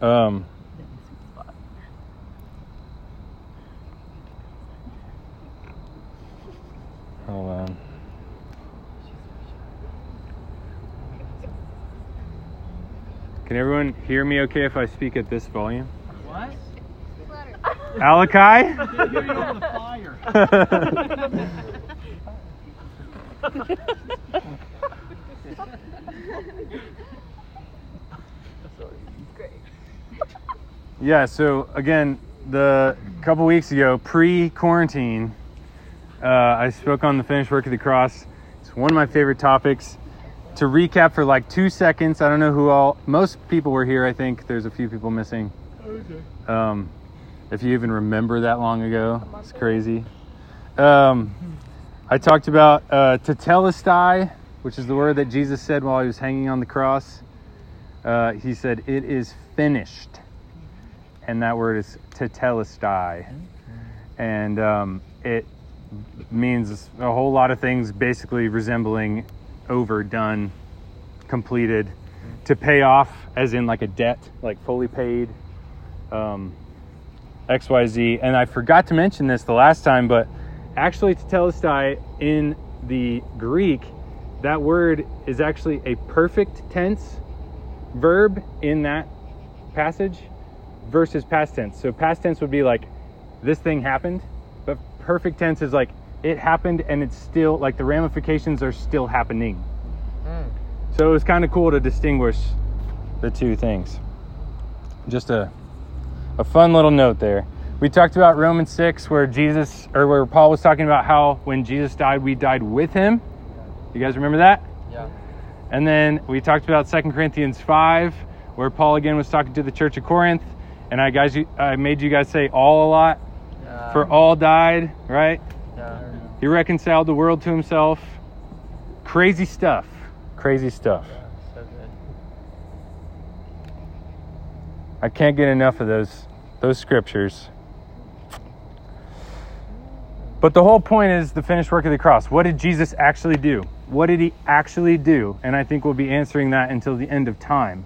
Um, hold on. Can everyone hear me okay if I speak at this volume? What? Alakai? You're over the fire. Yeah, so again, the couple weeks ago, pre quarantine, uh, I spoke on the finished work of the cross. It's one of my favorite topics. To recap for like two seconds, I don't know who all, most people were here, I think. There's a few people missing. Um, if you even remember that long ago, it's crazy. Um, I talked about uh, tetelestai, which is the word that Jesus said while he was hanging on the cross. Uh, he said, It is finished and that word is tetelestai, and um, it means a whole lot of things, basically resembling over, done, completed, to pay off, as in like a debt, like fully paid, um, X Y Z. And I forgot to mention this the last time, but actually tetelestai in the Greek, that word is actually a perfect tense verb in that passage versus past tense. So past tense would be like this thing happened, but perfect tense is like it happened and it's still like the ramifications are still happening. Hmm. So it was kind of cool to distinguish the two things. Just a a fun little note there. We talked about Romans 6 where Jesus or where Paul was talking about how when Jesus died we died with him. You guys remember that? Yeah. And then we talked about 2 Corinthians 5 where Paul again was talking to the church of Corinth and I guys, I made you guys say all a lot. Yeah. For all died, right? Yeah. He reconciled the world to himself. Crazy stuff. Crazy stuff. So. I can't get enough of those those scriptures. But the whole point is the finished work of the cross. What did Jesus actually do? What did he actually do? And I think we'll be answering that until the end of time.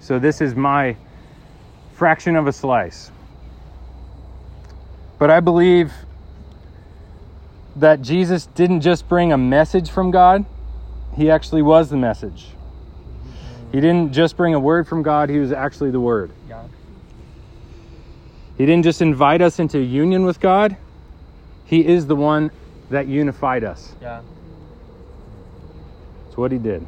So this is my fraction of a slice. But I believe that Jesus didn't just bring a message from God, he actually was the message. He didn't just bring a word from God, he was actually the word. He didn't just invite us into union with God, he is the one that unified us. Yeah. That's what he did.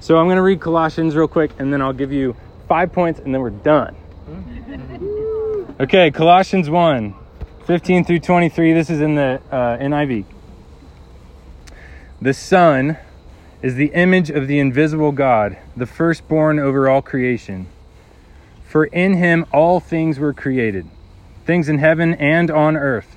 So I'm going to read Colossians real quick and then I'll give you five points and then we're done. Okay, Colossians 1 15 through 23. This is in the uh, NIV. The Son is the image of the invisible God, the firstborn over all creation. For in him all things were created, things in heaven and on earth,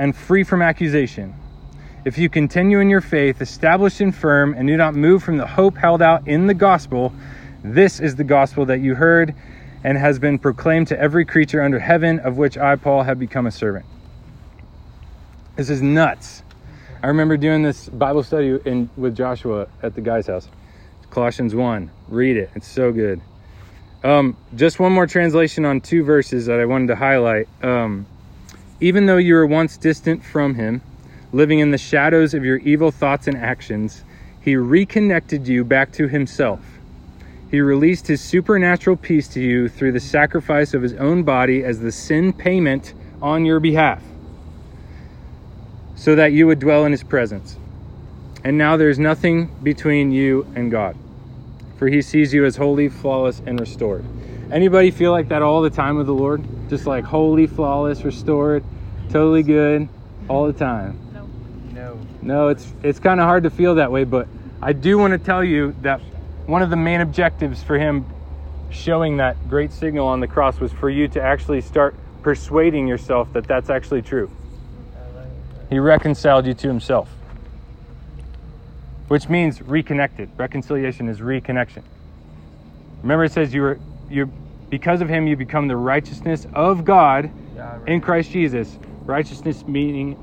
and free from accusation. If you continue in your faith, established and firm, and do not move from the hope held out in the gospel, this is the gospel that you heard and has been proclaimed to every creature under heaven, of which I, Paul, have become a servant. This is nuts. I remember doing this Bible study in with Joshua at the guy's house. Colossians 1. Read it. It's so good. Um, just one more translation on two verses that I wanted to highlight. Um, even though you were once distant from him, living in the shadows of your evil thoughts and actions, he reconnected you back to himself. He released his supernatural peace to you through the sacrifice of his own body as the sin payment on your behalf, so that you would dwell in his presence. And now there is nothing between you and God, for he sees you as holy, flawless, and restored. Anybody feel like that all the time with the Lord? Just like holy, flawless, restored, totally good all the time. No. No, No, it's it's kind of hard to feel that way, but I do want to tell you that one of the main objectives for him showing that great signal on the cross was for you to actually start persuading yourself that that's actually true. I like that. He reconciled you to himself. Which means reconnected. Reconciliation is reconnection. Remember it says you were you because of him you become the righteousness of God Yeah, right. in Christ Jesus. Righteousness meaning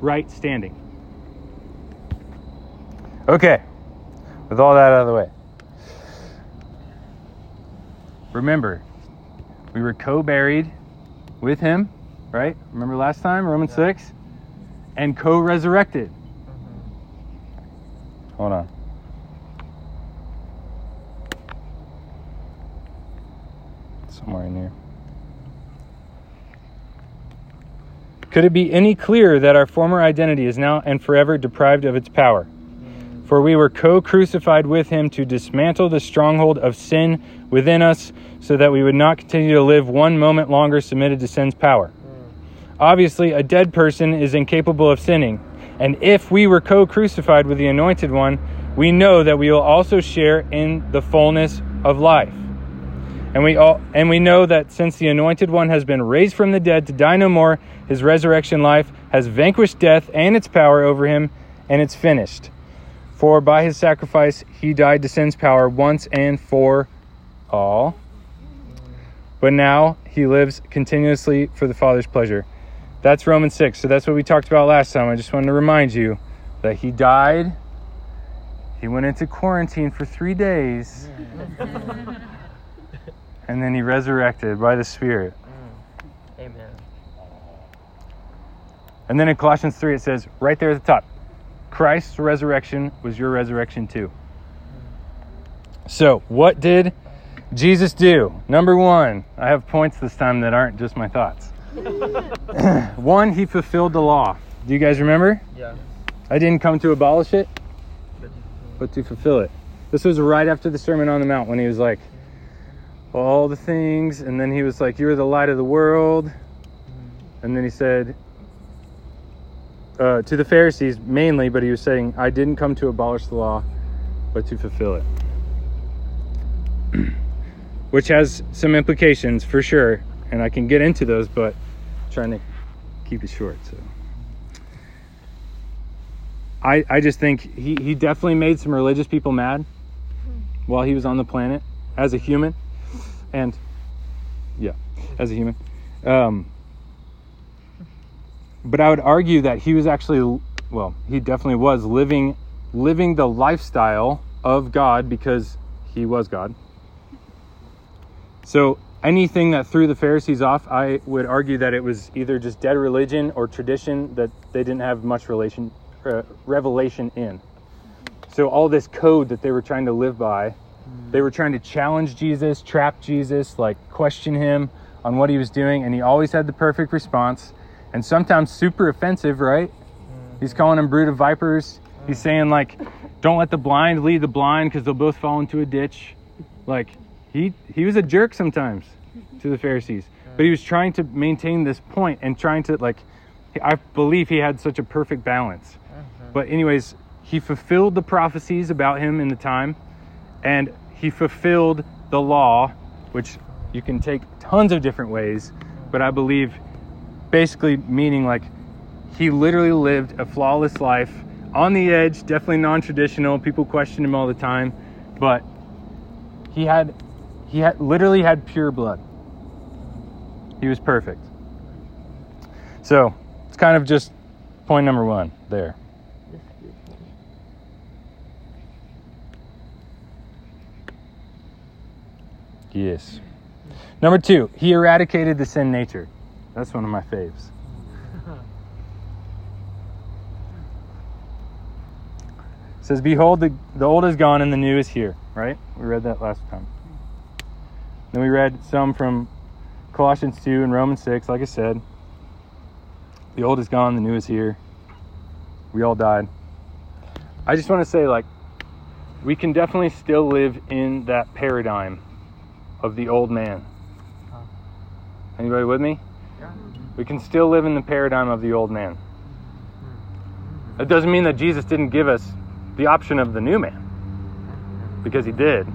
right standing. Okay. With all that out of the way. Remember, we were co-buried with him, right? Remember last time, Romans Yeah. 6? And co-resurrected. Mhm. Hold on. Somewhere in here. Could it be any clearer that our former identity is now and forever deprived of its power? For we were co crucified with him to dismantle the stronghold of sin within us, so that we would not continue to live one moment longer submitted to sin's power. Obviously, a dead person is incapable of sinning. And if we were co crucified with the Anointed One, we know that we will also share in the fullness of life. And we all and we know that since the anointed one has been raised from the dead to die no more, his resurrection life has vanquished death and its power over him, and it's finished. For by his sacrifice he died to sin's power once and for all. But now he lives continuously for the Father's pleasure. That's Romans 6. So that's what we talked about last time. I just wanted to remind you that he died. He went into quarantine for three days. and then he resurrected by the Spirit. Mm. Amen. And then in Colossians 3, it says right there at the top Christ's resurrection was your resurrection too. So, what did Jesus do? Number one, I have points this time that aren't just my thoughts. one, he fulfilled the law. Do you guys remember? Yeah. I didn't come to abolish it, But but to fulfill it. This was right after the Sermon on the Mount when he was like, all the things, and then he was like, You're the light of the world. And then he said, uh, to the Pharisees mainly, but he was saying, I didn't come to abolish the law, but to fulfill it. Which has some implications for sure, and I can get into those, but I'm trying to keep it short. So I, I just think he, he definitely made some religious people mad while he was on the planet as a human. And yeah, as a human. Um, but I would argue that he was actually, well, he definitely was living living the lifestyle of God because he was God. So anything that threw the Pharisees off, I would argue that it was either just dead religion or tradition that they didn't have much relation uh, revelation in. So all this code that they were trying to live by, they were trying to challenge Jesus, trap Jesus, like question him on what he was doing, and he always had the perfect response, and sometimes super offensive, right? Mm. He's calling them brood of vipers. He's mm. saying like, "Don't let the blind lead the blind, because they'll both fall into a ditch." Like, he he was a jerk sometimes to the Pharisees, but he was trying to maintain this point and trying to like, I believe he had such a perfect balance. Mm-hmm. But anyways, he fulfilled the prophecies about him in the time, and he fulfilled the law, which you can take tons of different ways, but I believe basically meaning like he literally lived a flawless life on the edge, definitely non-traditional. People question him all the time, but he had he had literally had pure blood. He was perfect. So, it's kind of just point number 1 there. Yes. Number two, he eradicated the sin nature. That's one of my faves. It says, Behold, the, the old is gone and the new is here, right? We read that last time. Then we read some from Colossians 2 and Romans 6, like I said. The old is gone, the new is here. We all died. I just want to say, like, we can definitely still live in that paradigm of the old man. Anybody with me? Yeah. We can still live in the paradigm of the old man. Hmm. It doesn't mean that Jesus didn't give us the option of the new man, because he did.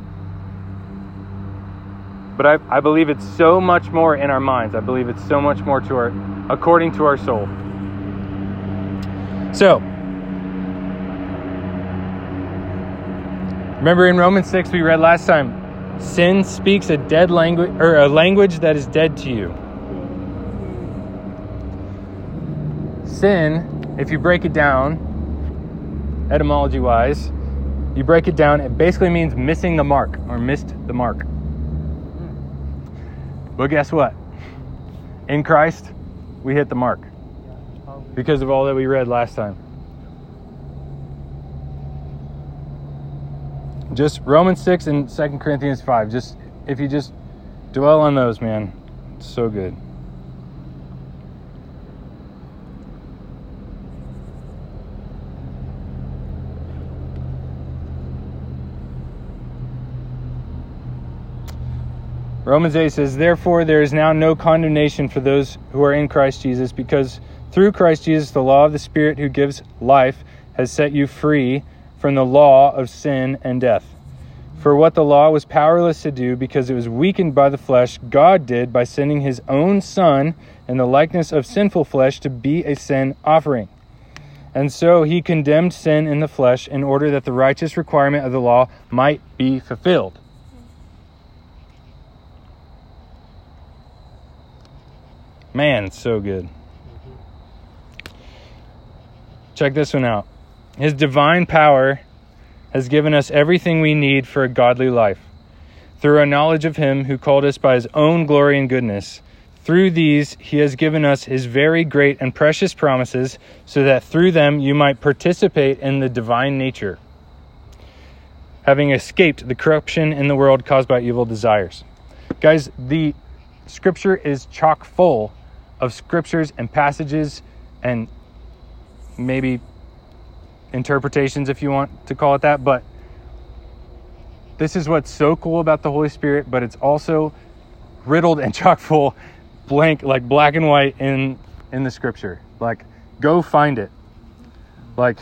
But I, I believe it's so much more in our minds. I believe it's so much more to our, according to our soul. So, remember in Romans 6 we read last time, sin speaks a dead language or a language that is dead to you. Sin, if you break it down, etymology wise, you break it down, it basically means missing the mark or missed the mark. But guess what? In Christ, we hit the mark because of all that we read last time. Just Romans 6 and 2 Corinthians 5. Just if you just dwell on those, man, it's so good. Romans 8 says, Therefore, there is now no condemnation for those who are in Christ Jesus, because through Christ Jesus, the law of the Spirit who gives life has set you free from the law of sin and death. For what the law was powerless to do because it was weakened by the flesh, God did by sending his own Son in the likeness of sinful flesh to be a sin offering. And so he condemned sin in the flesh in order that the righteous requirement of the law might be fulfilled. Man, so good. Check this one out. His divine power has given us everything we need for a godly life. Through our knowledge of Him who called us by His own glory and goodness, through these He has given us His very great and precious promises, so that through them you might participate in the divine nature, having escaped the corruption in the world caused by evil desires. Guys, the scripture is chock full of scriptures and passages and maybe interpretations if you want to call it that but this is what's so cool about the holy spirit but it's also riddled and chock full blank like black and white in in the scripture. Like go find it. Like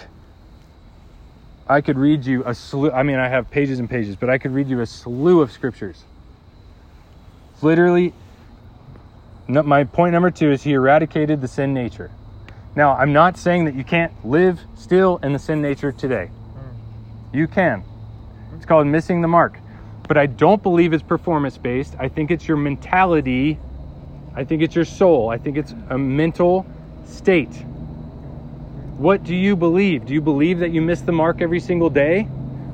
i could read you a slew i mean i have pages and pages but i could read you a slew of scriptures. Literally my point number two is he eradicated the sin nature now, I'm not saying that you can't live still in the sin nature today. Hmm. You can. It's called missing the mark. But I don't believe it's performance based. I think it's your mentality. I think it's your soul. I think it's a mental state. What do you believe? Do you believe that you miss the mark every single day?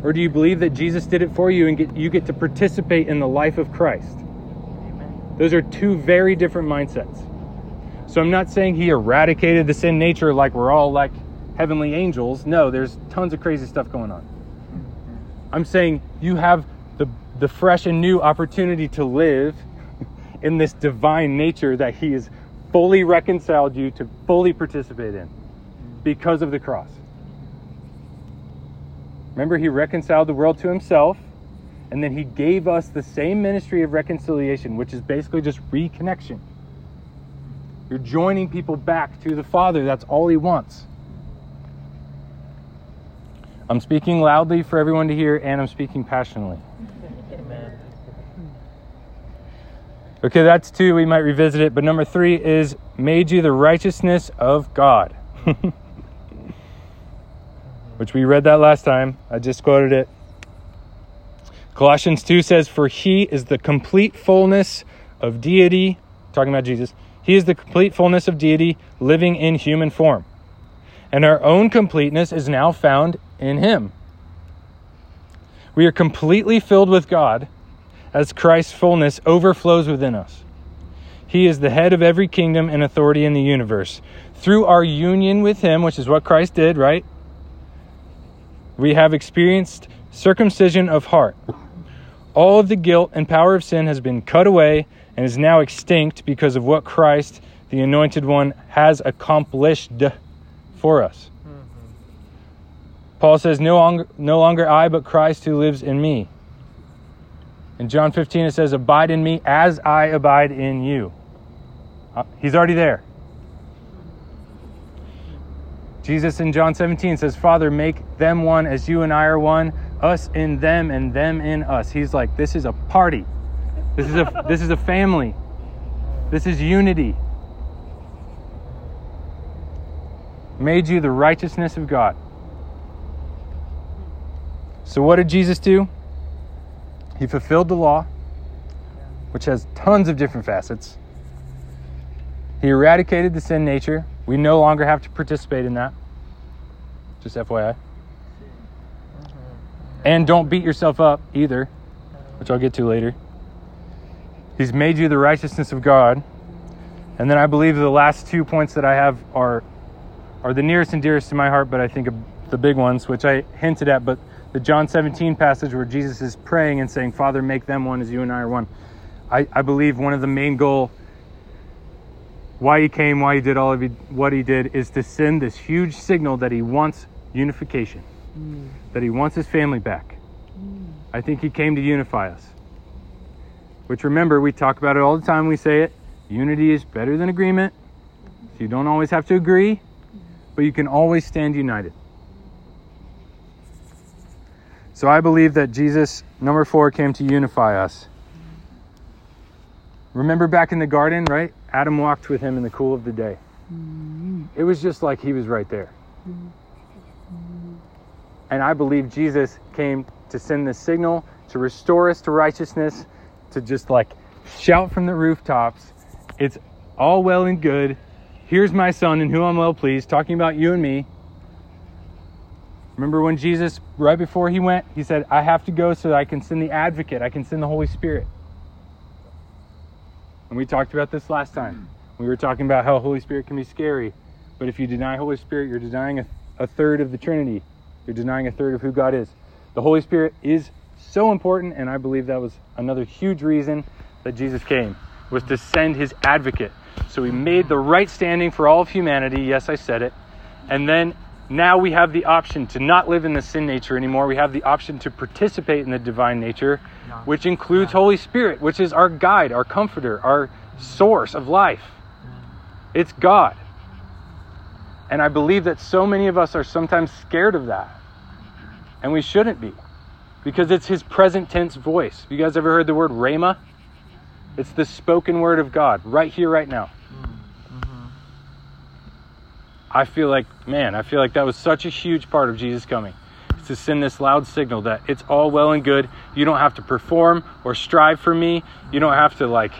Or do you believe that Jesus did it for you and get, you get to participate in the life of Christ? Those are two very different mindsets. So I'm not saying he eradicated the sin nature like we're all like heavenly angels. No, there's tons of crazy stuff going on. I'm saying you have the the fresh and new opportunity to live in this divine nature that he has fully reconciled you to fully participate in because of the cross. Remember he reconciled the world to himself and then he gave us the same ministry of reconciliation, which is basically just reconnection. You're joining people back to the Father. That's all He wants. I'm speaking loudly for everyone to hear, and I'm speaking passionately. Amen. Okay, that's two. We might revisit it. But number three is made you the righteousness of God. Which we read that last time. I just quoted it. Colossians 2 says, For he is the complete fullness of deity, talking about Jesus, he is the complete fullness of deity living in human form. And our own completeness is now found in Him. We are completely filled with God as Christ's fullness overflows within us. He is the head of every kingdom and authority in the universe. Through our union with Him, which is what Christ did, right? we have experienced circumcision of heart. All of the guilt and power of sin has been cut away and is now extinct because of what Christ, the Anointed One, has accomplished for us. Paul says, no longer, no longer I, but Christ who lives in me. In John 15, it says, Abide in me as I abide in you. Uh, he's already there. Jesus in John 17 says, Father, make them one as you and I are one, us in them and them in us. He's like, this is a party. This is a this is a family. This is unity. Made you the righteousness of God. So what did Jesus do? He fulfilled the law, which has tons of different facets. He eradicated the sin nature. We no longer have to participate in that. Just FYI. And don't beat yourself up either, which I'll get to later. He's made you the righteousness of God. And then I believe the last two points that I have are are the nearest and dearest to my heart, but I think the big ones, which I hinted at, but the John 17 passage where Jesus is praying and saying, Father, make them one as you and I are one. I, I believe one of the main goal why he came, why he did all of he, what he did, is to send this huge signal that he wants unification, mm. that he wants his family back. Mm. I think he came to unify us. Which remember, we talk about it all the time, we say it. Unity is better than agreement. So you don't always have to agree, but you can always stand united. So I believe that Jesus, number four, came to unify us. Remember back in the garden, right? Adam walked with him in the cool of the day. It was just like he was right there. And I believe Jesus came to send the signal to restore us to righteousness, to just like shout from the rooftops, it's all well and good. Here's my son and who I'm well pleased, talking about you and me. Remember when Jesus, right before he went, he said, I have to go so that I can send the advocate, I can send the Holy Spirit. And we talked about this last time. We were talking about how Holy Spirit can be scary. But if you deny Holy Spirit, you're denying a, a third of the Trinity. You're denying a third of who God is. The Holy Spirit is so important, and I believe that was another huge reason that Jesus came, was to send his advocate. So he made the right standing for all of humanity. Yes, I said it. And then now we have the option to not live in the sin nature anymore. We have the option to participate in the divine nature, which includes Holy Spirit, which is our guide, our comforter, our source of life. It's God. And I believe that so many of us are sometimes scared of that. And we shouldn't be. Because it's his present tense voice. You guys ever heard the word rhema? It's the spoken word of God right here, right now. Mm-hmm. I feel like, man, I feel like that was such a huge part of Jesus coming. To send this loud signal that it's all well and good. You don't have to perform or strive for me. You don't have to, like,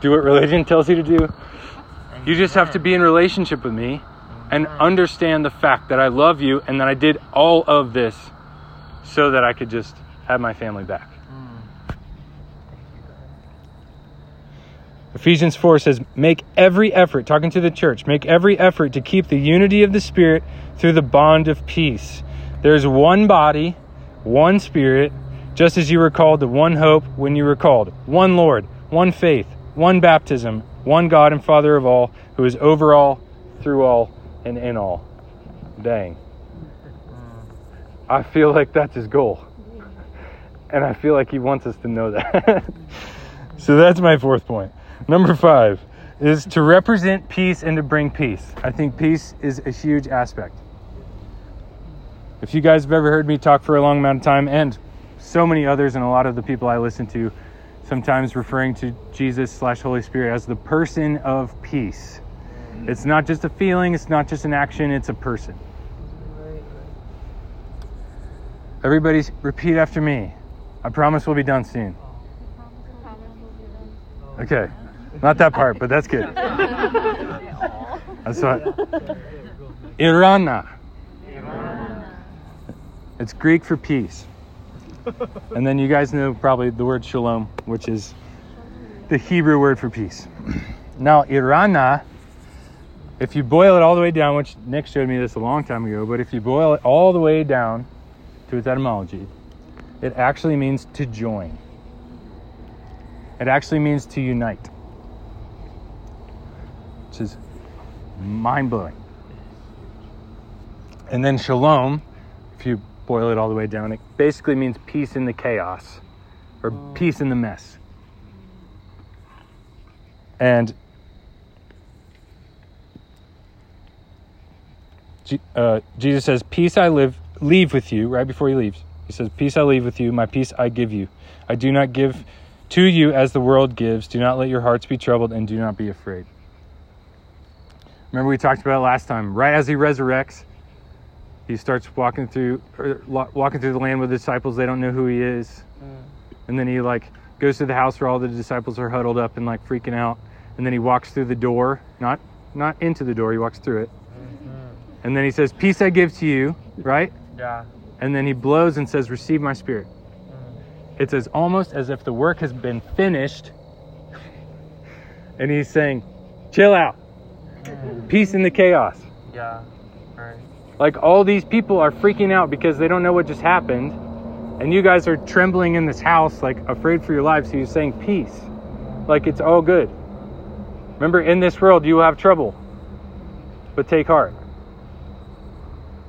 do what religion tells you to do. You just have to be in relationship with me and mm-hmm. understand the fact that I love you and that I did all of this so that I could just have my family back. Mm. Ephesians 4 says, Make every effort, talking to the church, make every effort to keep the unity of the Spirit through the bond of peace. There's one body, one Spirit, just as you were called to one hope when you were called, one Lord, one faith, one baptism, one God and Father of all, who is over all, through all, and in all. Dang. I feel like that's his goal. And I feel like he wants us to know that. so that's my fourth point. Number five is to represent peace and to bring peace. I think peace is a huge aspect. If you guys have ever heard me talk for a long amount of time, and so many others, and a lot of the people I listen to, sometimes referring to Jesus slash Holy Spirit as the person of peace. It's not just a feeling, it's not just an action, it's a person. Everybody repeat after me. I promise we'll be done soon. Okay. Not that part, but that's good. That's what. Irana. It's Greek for peace. And then you guys know probably the word shalom, which is the Hebrew word for peace. Now, Irana If you boil it all the way down, which Nick showed me this a long time ago, but if you boil it all the way down to its etymology, it actually means to join. It actually means to unite, which is mind blowing. And then shalom, if you boil it all the way down, it basically means peace in the chaos or peace in the mess. And uh, Jesus says, "Peace I live leave with you." Right before he leaves, he says, "Peace I leave with you. My peace I give you. I do not give to you as the world gives. Do not let your hearts be troubled, and do not be afraid." Remember we talked about it last time. Right as he resurrects, he starts walking through walking through the land with the disciples. They don't know who he is, Mm. and then he like goes to the house where all the disciples are huddled up and like freaking out. And then he walks through the door, not not into the door. He walks through it. And then he says, Peace I give to you, right? Yeah. And then he blows and says, Receive my spirit. Mm. It's as almost as if the work has been finished. and he's saying, Chill out. Mm. Peace in the chaos. Yeah. Right. Like all these people are freaking out because they don't know what just happened. And you guys are trembling in this house, like afraid for your lives. So he's saying, Peace. Like it's all good. Remember, in this world, you will have trouble. But take heart.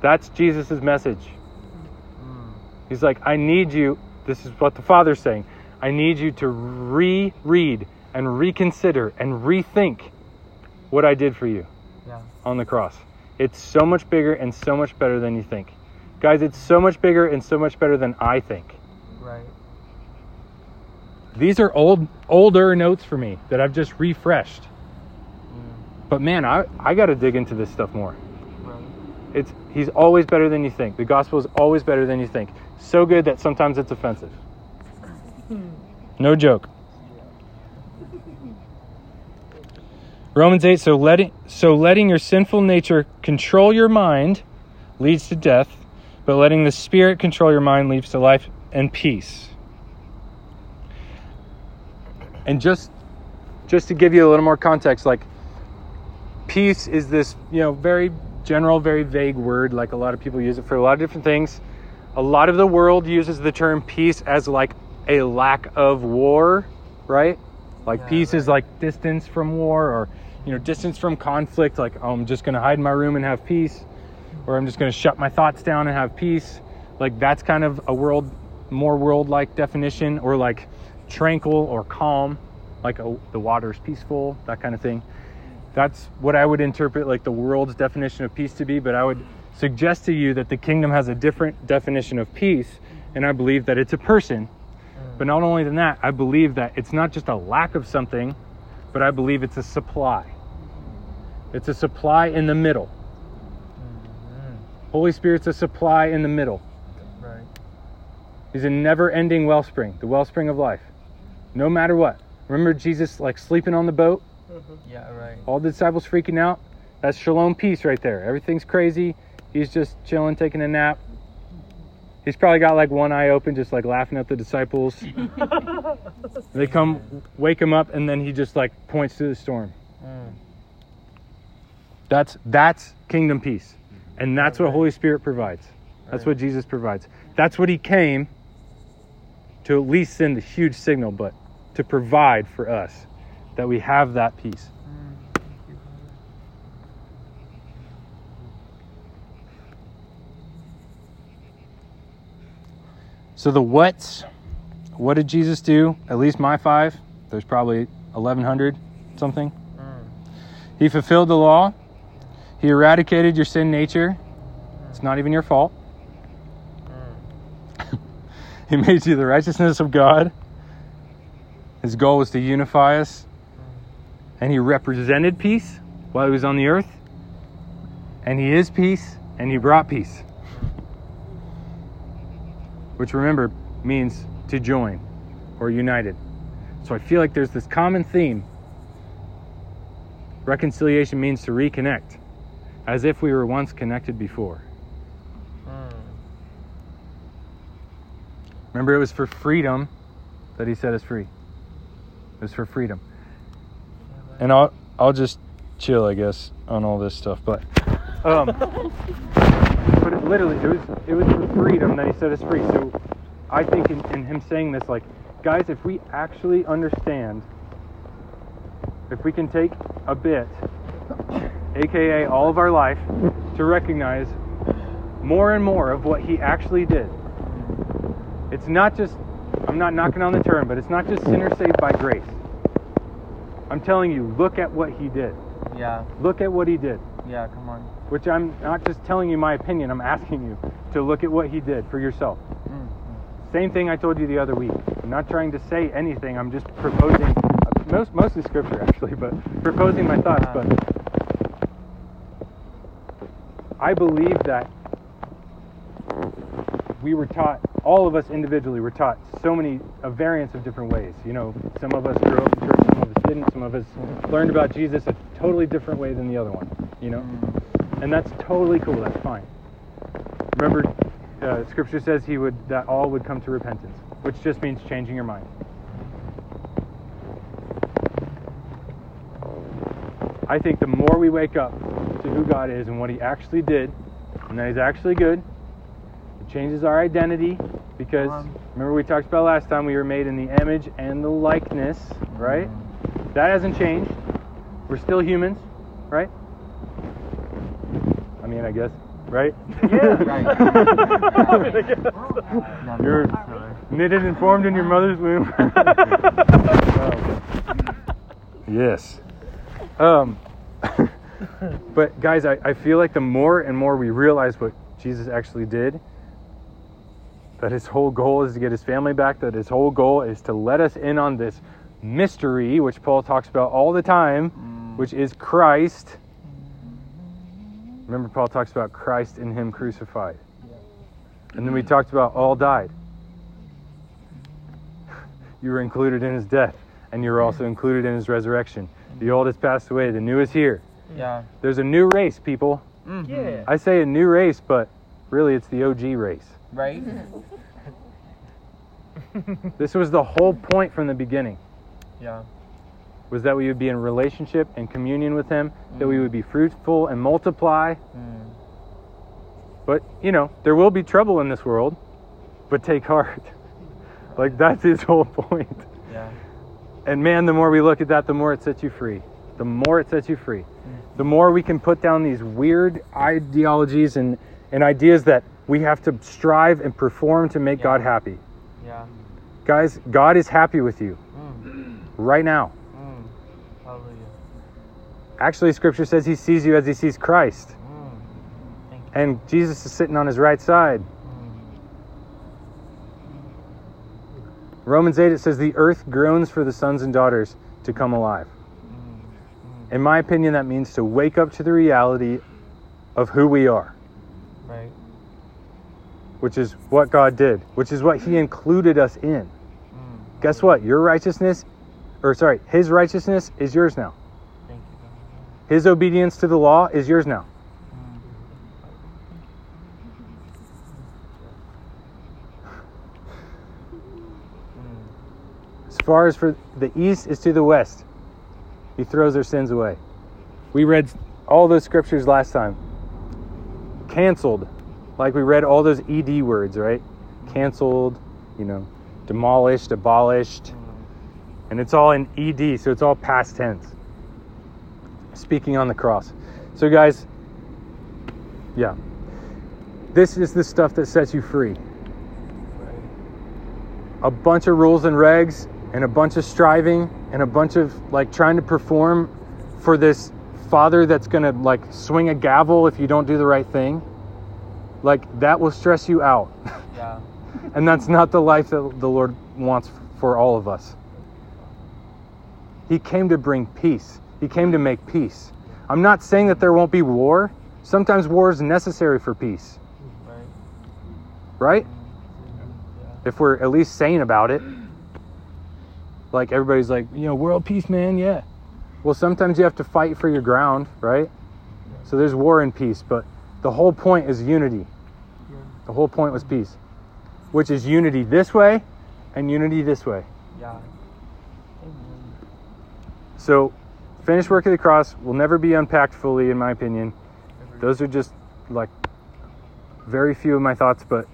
That's Jesus' message. Mm. He's like, I need you. This is what the Father's saying. I need you to reread and reconsider and rethink what I did for you Yeah. on the cross. It's so much bigger and so much better than you think. Guys, it's so much bigger and so much better than I think. Right. These are old older notes for me that I've just refreshed. Mm. But man, I, I got to dig into this stuff more. It's he's always better than you think. The gospel is always better than you think. So good that sometimes it's offensive. No joke. Romans 8 so letting so letting your sinful nature control your mind leads to death, but letting the spirit control your mind leads to life and peace. And just just to give you a little more context like peace is this, you know, very general, very vague word like a lot of people use it for a lot of different things. A lot of the world uses the term peace as like a lack of war, right? Like Yeah, peace is like distance from war or you know, distance from conflict, like oh, I'm just gonna hide in my room and have peace, or I'm just gonna shut my thoughts down and have peace. Like that's kind of a world more world like definition, or like tranquil or calm, like oh, the water's peaceful, that kind of thing. That's what I would interpret like the world's definition of peace to be, but I would suggest to you that the kingdom has a different definition of peace, and I believe that it's a person. Mm. But not only than that, I believe that it's not just a lack of something, but I believe it's a supply. It's a supply in the middle. Mhm. Holy Spirit's a supply in the middle. Right. He's a never-ending wellspring, the wellspring of life. No matter what. Remember Jesus like sleeping on the boat? Yeah. Right. All the disciples freaking out? That's shalom peace right there. Everything's crazy. He's just chilling, taking a nap. He's probably got like one eye open, just like laughing at the disciples. they come wake him up, and then he just like points to the storm. Mm. That's that's kingdom peace. And that's what Holy Spirit provides. That's Right. what Jesus provides. That's what he came to at least send a huge signal, but to provide for us that we have that peace. So the what's what did Jesus do? At least my five. There's probably 1100 something. He fulfilled the law. He eradicated your sin nature. It's not even your fault. He made you the righteousness of God. His goal was to unify us. And he represented peace while he was on the earth. And he is peace, and he brought peace. Which remember means to join or united. So I feel like there's this common theme. Reconciliation means to reconnect, as if we were once connected before. Remember, it was for freedom that he set us free. It was for freedom. And I'll I'll just chill, I guess, on all this stuff. But, um, but it literally, it was it was for freedom that he set us free. So, I think in, in him saying this, like, guys, if we actually understand, if we can take a bit, aka all of our life, to recognize more and more of what he actually did. It's not just, I'm not knocking on the term, but it's not just sinner saved by grace. I'm telling you, look at what he did. Yeah. Look at what he did. Yeah. Come on. Which I'm not just telling you my opinion, I'm asking you to look at what he did for yourself. Mm. Same thing I told you the other week. I'm not trying to say anything, I'm just proposing, most, mostly scripture actually, but proposing my thoughts. But I believe that we were taught, all of us individually were taught so many, a variance of different ways. You know, some of us grew up didn't, some of us learned about Jesus a totally different way than the other one, you know? Mm. And that's totally cool, that's fine. Remember, uh, scripture says he would, that all would come to repentance, which just means changing your mind. I think the more we wake up to who God is and what He actually did, and that He's actually good, it changes our identity because remember we talked about last time we were made in the image and the likeness, right? That hasn't changed. We're still humans, right? I mean, I guess, right? Yeah. Right. I mean, I guess. You're knitted and formed in your mother's womb. Um, yes. Um, but guys, I, I feel like the more and more we realize what Jesus actually did, that his whole goal is to get his family back, that his whole goal is to let us in on this mystery, which Paul talks about all the time, Mm. which is Christ. Remember, Paul talks about Christ in him crucified. And then we talked about all died. You were included in his death, and you were also included in his resurrection. The old has passed away, the new is here. Yeah. There's a new race, people. Mhm. Yeah. I say a new race, but really it's the OG race. Right. This was the whole point from the beginning. Yeah. Was that we would be in relationship and communion with him, that we would be fruitful and multiply. Mm. But, you know, there will be trouble in this world, but take heart. Like that's his whole point. Yeah. And man, the more we look at that, the more it sets you free. The more it sets you free. The more we can put down these weird ideologies and, and ideas that we have to strive and perform to make Yeah. God happy. Yeah. Guys, God is happy with you Mm. Right now. Mm. Hallelujah. Actually, scripture says he sees you as he sees Christ. Mm. And Jesus is sitting on his right side. Mm. Romans 8, it says, The earth groans for the sons and daughters to come alive. Mm. In my opinion, that means to wake up to the reality of who we are, Mm. Right. which is what God did, which is what He included us in. Mm. Guess what? Your righteousness, or sorry, His righteousness is yours now. His obedience to the law is yours now. As far as for the east is to the west, He throws their sins away. We read all those scriptures last time. Canceled, like we read all those ED words, right? Canceled, you know, demolished, abolished. And it's all in ED, so it's all past tense. Speaking on the cross. So, guys, yeah, this is the stuff that sets you free. A bunch of rules and regs and a bunch of striving and a bunch of like trying to perform for this father that's going to like swing a gavel if you don't do the right thing like that will stress you out Yeah. and that's not the life that the lord wants for all of us he came to bring peace he came to make peace i'm not saying that there won't be war sometimes war is necessary for peace Right. if we're at least sane about it. Like everybody's like, you know, world peace, man, yeah. Well, sometimes you have to fight for your ground, right? So there's war and peace, but the whole point is unity. The whole point was peace, which is unity this way and unity this way. Yeah. So finished work of the cross will never be unpacked fully, in my opinion. Those are just like very few of my thoughts, but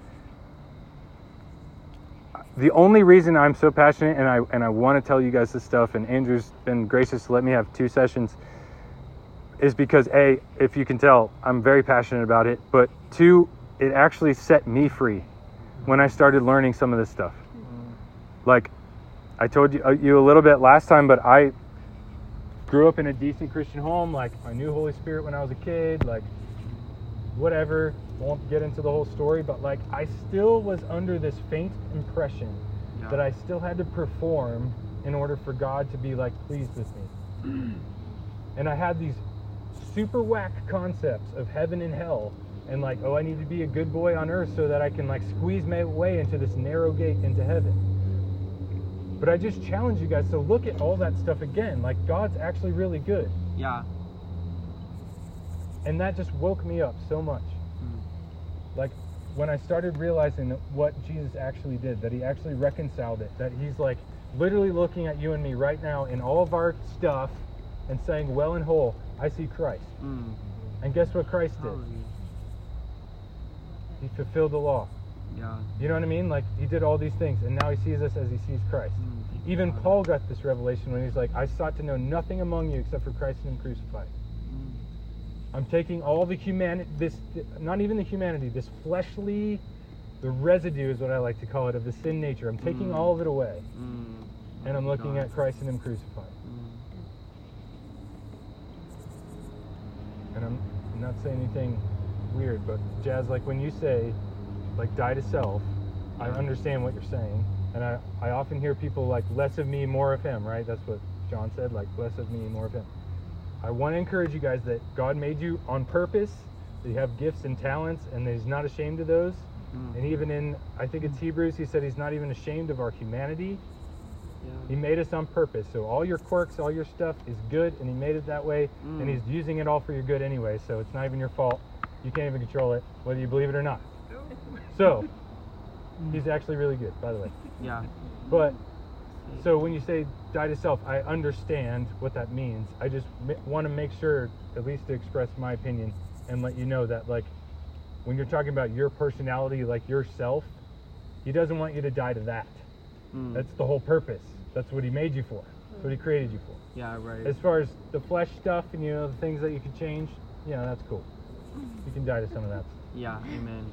the only reason I'm so passionate and I and I want to tell you guys this stuff, and Andrew's been gracious to let me have two sessions, is because a, if you can tell, I'm very passionate about it, but two, it actually set me free when I started learning some of this stuff. Like I told you, uh, you a little bit last time, but I grew up in a decent Christian home. Like I knew Holy Spirit when I was a kid. Like whatever. Won't get into the whole story, but like I still was under this faint impression Yeah. that I still had to perform in order for God to be like pleased with me. and I had these super whack concepts of heaven and hell and like oh I need to be a good boy on earth so that I can like squeeze my way into this narrow gate into heaven. But I just challenge you guys to look at all that stuff again. Like God's actually really good. Yeah. And that just woke me up so much. Mm. like when I started realizing what Jesus actually did, that he actually reconciled it, that he's like literally looking at you and me right now in all of our stuff and saying, Well and whole, I see Christ. Mm. And guess what Christ did? He fulfilled the law. Yeah. You know what I mean? Like he did all these things and now he sees us as he sees Christ. Mm. Even Father. Paul got this revelation when he's like, I sought to know nothing among you except for Christ and him crucified. Mm. I'm taking all the humanity, this, not even the humanity, this fleshly, the residue is what I like to call it, of the sin nature. I'm taking Mm. all of it away, Mm. and I'm looking God. at Christ and Him crucified. Mm. And I'm not saying anything weird, but Jazz, like when you say, like, die to self, I understand what you're saying. And I, I often hear people like, less of me, more of Him, right? That's what John said, like, less of me, more of Him. I want to encourage you guys that God made you on purpose, that you have gifts and talents, and that He's not ashamed of those. Mm. And even in, I think it's Hebrews, He said He's not even ashamed of our humanity. He made us on purpose. So all your quirks, all your stuff is good, and He made it that way, and Mm. He's using it all for your good anyway. So it's not even your fault. You can't even control it, whether you believe it or not. So He's actually really good, by the way. Yeah. But so when you say die to self, I understand what that means. I just m- want to make sure, at least to express my opinion, and let you know that like when you're talking about your personality, like yourself, He doesn't want you to die to that. Mm. That's the whole purpose. That's what he made you for. That's what he created you for. yeah. Right. As far as the flesh stuff and you know the things that you can change, yeah, that's cool. You can die to some of that. yeah. Amen.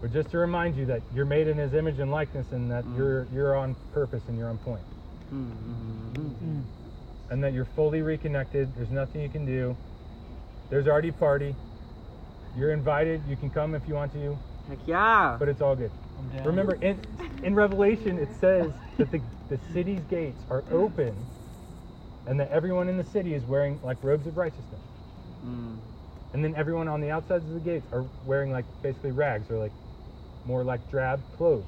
But just to remind you that you're made in his image and likeness and that Mm. you're you're on purpose and you're on point. Mm. And that you're fully reconnected. There's nothing you can do. There's already party. You're invited. You can come if you want to, Heck yeah. but it's all good. Remember, in, in Revelation, it says that the, the city's gates are open and that everyone in the city is wearing like robes of righteousness. Mm. And then everyone on the outsides of the gates are wearing like basically rags or like more like drab clothes.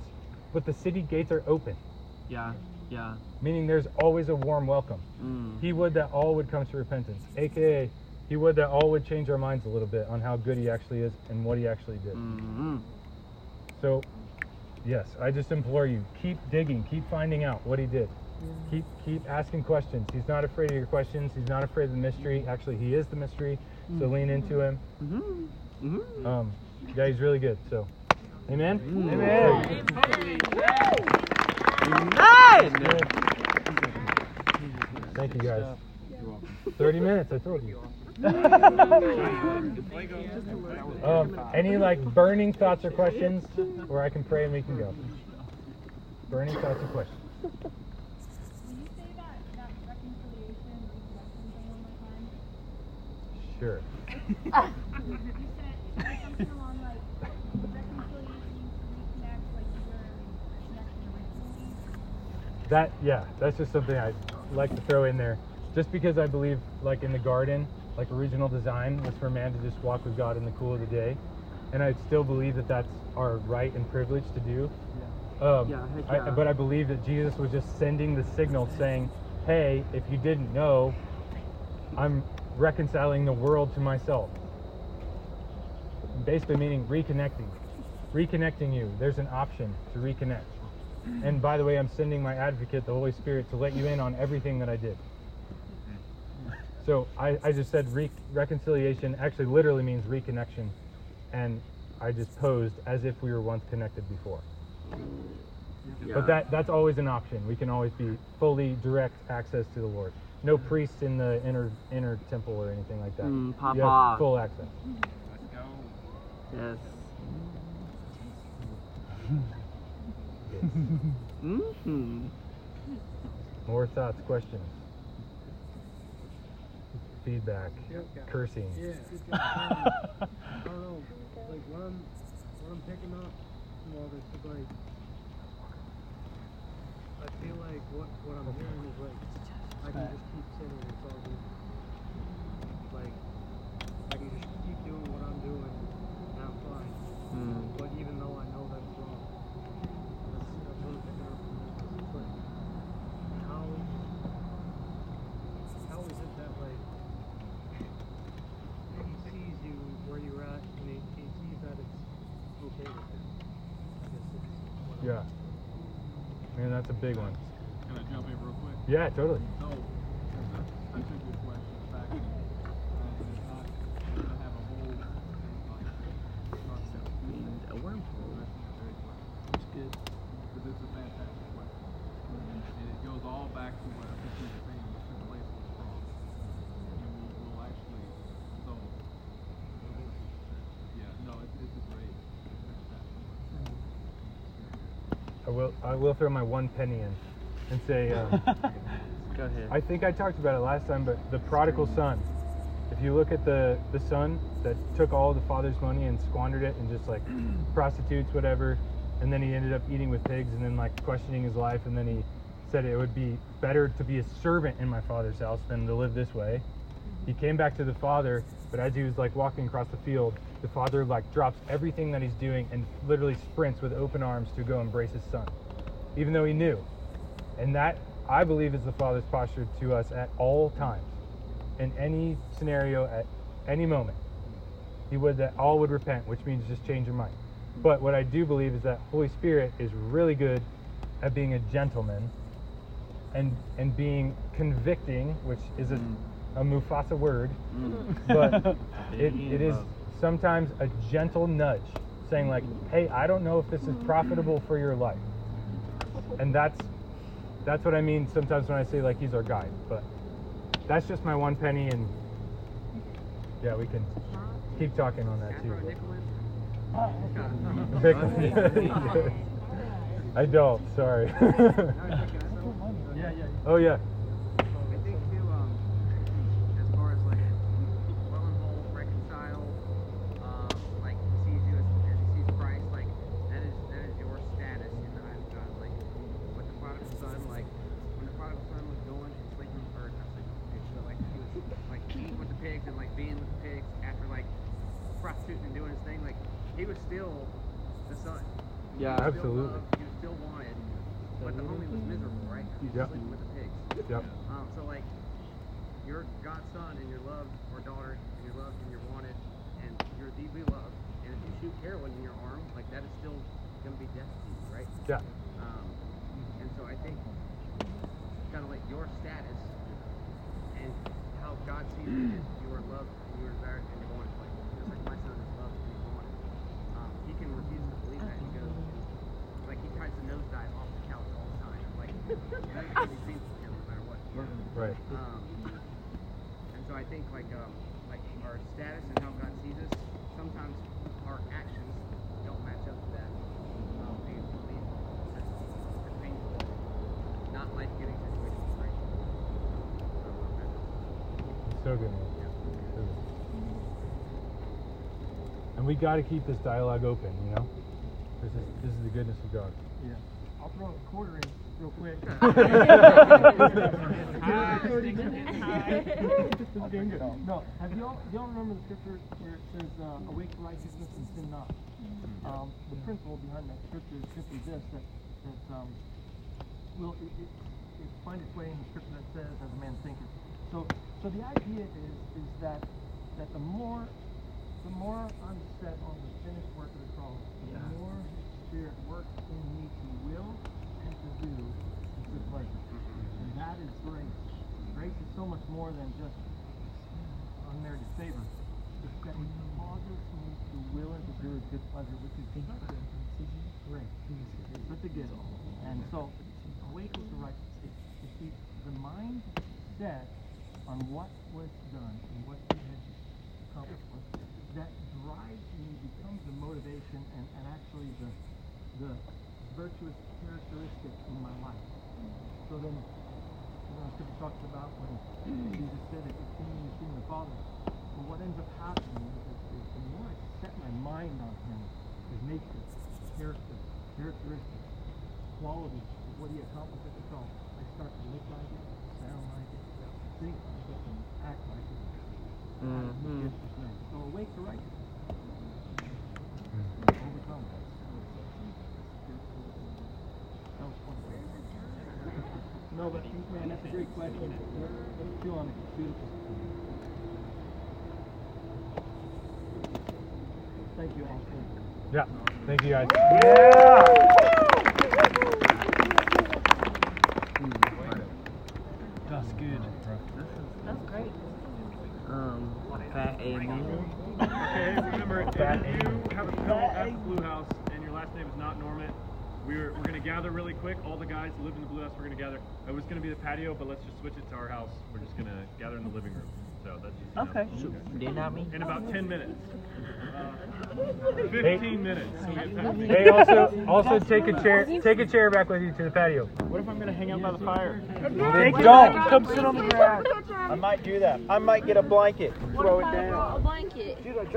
But the city gates are open, Yeah. Yeah. meaning there's always a warm welcome. Mm. He would that all would come to repentance, aka, he would that all would change our minds a little bit on how good he actually is and what he actually did. Mm. So, yes, I just implore you, keep digging, keep finding out what he did. Keep keep asking questions. He's not afraid of your questions. He's not afraid of the mystery. Actually, he is the mystery. So lean into him. Mhm. Mhm. Um, yeah, he's really good. So, amen. Amen. Amen. Amen. Thank you guys. Thirty minutes. I told you. Um, any like burning thoughts or questions, or I can pray and we can go. Burning thoughts or questions. Will you say that, that reconciliation is lesson thing one more time? Sure. You said, you said something along like reconciliation to reconnect like you were connected originally. That yeah, that's just something I like to throw in there. Just because I believe, like in the garden, like original design was for man to just walk with God in the cool of the day, and I still believe that that's our right and privilege to do. Um, Yeah, heck I, yeah. but I believe that Jesus was just sending the signal saying, "Hey, if you didn't know, I'm reconciling the world to myself." Basically, meaning reconnecting, reconnecting you. There's an option to reconnect. And by the way, I'm sending my advocate, the Holy Spirit, to let you in on everything that I did. So I, I just said re- reconciliation actually literally means reconnection, and I just posed as if we were once connected before. Yeah. But that that's always an option. We can always be fully direct access to the Lord. No priests in the inner inner temple or anything like that. Mm, You have full access. Yes. Yes. Mm-hmm. More thoughts, questions, feedback, cursing. Yeah, I don't know, like what I'm what I'm picking up from all this is like I feel like what what I'm hearing is like I can just keep sinning, it's all good. Like I can just keep doing what I'm doing and I'm fine. Mm. But even though I know that it's wrong. That's that's what I'm picking up from this. It's like how how is it that like he sees you where you're at and he, he sees that it's okay with him. I guess it's what I'm- Yeah. Man, that's a big one. Can I jump in real quick? Yeah, totally. So, I took your question back and and it's not to have a whole like concept. And a wormhole. It's good. Because it's a fantastic question. And it goes all back to what I think you were saying, the place of the cross. And we will actually, so, yeah, no, it's, it's a great, fantastic question. I will I will throw my one penny in and say um, Go ahead. I think I talked about it last time, but the prodigal son. If you look at the the son that took all the father's money and squandered it and just like prostitutes, whatever, and then he ended up eating with pigs and then like questioning his life, and then he said it would be better to be a servant in my father's house than to live this way. He came back to the father, but as he was like walking across the field, the father like drops everything that he's doing and literally sprints with open arms to go embrace his son, even though he knew. And that I believe is the father's posture to us at all times, in any scenario, at any moment. He would that all would repent, which means just change your mind. But what I do believe is that Holy Spirit is really good at being a gentleman and and being convicting, which is a, a Mufasa word, Mm. but it, it is. Sometimes a gentle nudge saying like hey i don't know if this is profitable for your life. And that's that's what i mean sometimes when i say like he's our guide but that's just my one penny and yeah we can keep talking on that too. But- i don't sorry. Yeah, yeah. oh yeah I think too, um, as far as like well and whole, reconcile, um, like he sees you as, as he sees Christ, like that is that is your status in the eyes of God. Like with the prodigal son, like when the prodigal son was going and sleeping, or not sleeping, but like he was like eating with the pigs and like being with the pigs after like prostituting and doing his thing, like he was still the son. He Yeah. was still Absolutely. loved, he was still wanted, but the homie was miserable, right? He was Yep. sleeping with the pigs. yep Um, so like, you're God's son and you're loved, or daughter, and you're loved and you're wanted, and you're deeply loved. And if you shoot heroin in your arm, like that is still gonna be death to you, right? yeah Um, and so I think kind of like your status and how God sees you is you are loved and you are desired and you're wanted. Like just like my son is loved and he's wanted. Um, he can refuse to believe that. He goes like he tries to nosedive off the couch all the time. Like nothing's gonna be seen from him no matter what. you know? right Um, and so I think like um, like our status and how God sees us, sometimes our actions don't match up to that. Um, because we believe that it's painful, not life-giving situations, right? So, um, that's- so good man. yeah. And we got to keep this dialogue open you know this is this is the goodness of god Yeah. I'll throw a quarter in real quick. Hi, Thirty thanks for minutes. getting Hi. This is getting good. No, have y'all y'all remember the scripture where it says, uh, "Awake to righteousness and sin not"? Um, the principle behind that scripture is simply this: that that um, will it, it, it find its way in the scripture that says, "As a man thinketh." So, so the idea is is that that the more the more I'm set on the finished work of the cross, Yeah. the more His Spirit works in me to will and to do His good pleasure. And that is grace. Grace is so much more than just unmerited favor, is that He causes me to will and to do His good pleasure, which is great. Good to give. And so, awake with the righteous. You see, the mind set on what was done and what He had accomplished, that drives me, becomes the motivation and, and actually the, the virtuous characteristic in my life. So then, you know, Scripture talks about when Jesus said, if you've seen me, you've seen the Father. But what ends up happening is, is, the more I set my mind on Him, His nature, character, characteristics, qualities what He accomplished at the cross, I start to look like it, sound like it, think like it, and act like it. Mhm. So awake to righteousness. Overcome. That was fun. No, but man, that's a great question. Chew on it. It's beautiful. Thank you all. Yeah. Thank you guys. That's good. That's great. Um, Okay, remember, if you have a film at the Blue House and your last name is not Norman, we're, we're going to gather really quick. All the guys who live in the Blue House, we're going to gather. It was going to be the patio, but let's just switch it to our house. We're just going to gather in the living room. So that's just, you know, Okay. Did not me. in about 10 minutes. Uh, 15 minutes. So we have time. Hey, also, also take a chair, take a chair back with you to the patio. What if I'm gonna hang out by the fire? Don't. Come sit on the grass. I might do that. I might get a blanket, throw it down. A blanket. Dude, I jumped